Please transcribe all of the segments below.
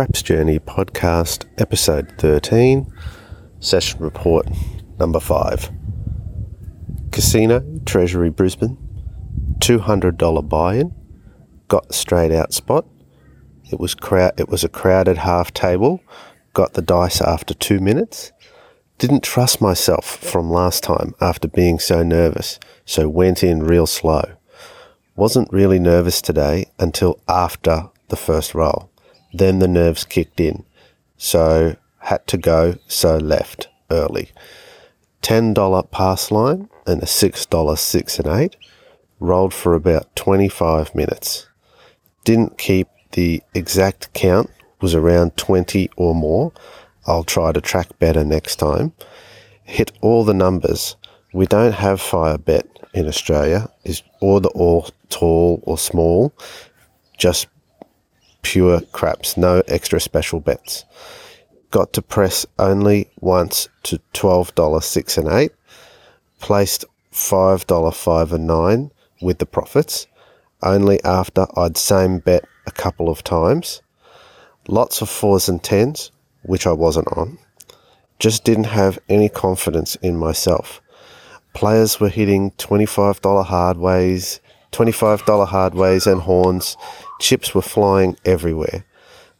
Craps Journey podcast, episode 13, session report number 5. Casino, Treasury Brisbane, $200 buy in, got straight out spot. It was, crowd- it was a crowded half table, got the dice after two minutes. Didn't trust myself from last time after being so nervous, so went in real slow. Wasn't really nervous today until after the first roll. Then the nerves kicked in. So had to go, so left early. $10 pass line and a $6 6 and 8. Rolled for about 25 minutes. Didn't keep the exact count, was around 20 or more. I'll try to track better next time. Hit all the numbers. We don't have fire bet in Australia, is or the all tall or small, just pure craps, no extra special bets. Got to press only once to $12 6 and 8. Placed $5 5 and 9 with the profits, only after I'd same bet a couple of times. Lots of fours and tens, which I wasn't on. Just didn't have any confidence in myself. Players were hitting $25 hardways, $25 hardways and horns. Chips were flying everywhere.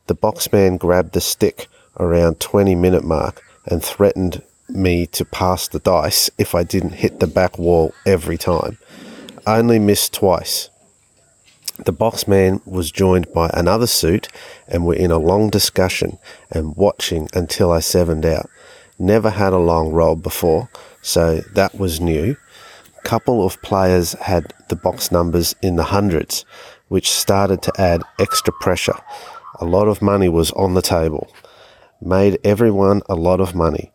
The boxman grabbed the stick around 20 minute mark and threatened me to pass the dice if I didn't hit the back wall every time. Only missed twice. The boxman was joined by another suit and were in a long discussion and watching until I sevened out. Never had a long roll before, so that was new. Couple of players had the box numbers in the hundreds, which started to add extra pressure. A lot of money was on the table. Made everyone a lot of money.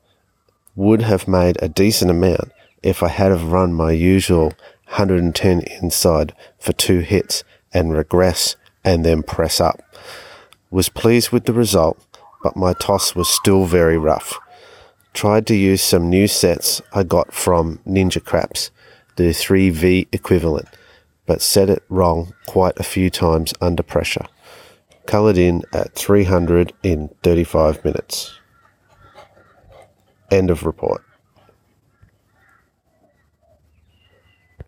Would have made a decent amount if I had have run my usual 110 inside for two hits and regress and then press up. Was pleased with the result, but my toss was still very rough. Tried to use some new sets I got from Ninja Craps, the 3V equivalent, but set it wrong quite a few times under pressure. Coloured in at 300 in 35 minutes. End of report.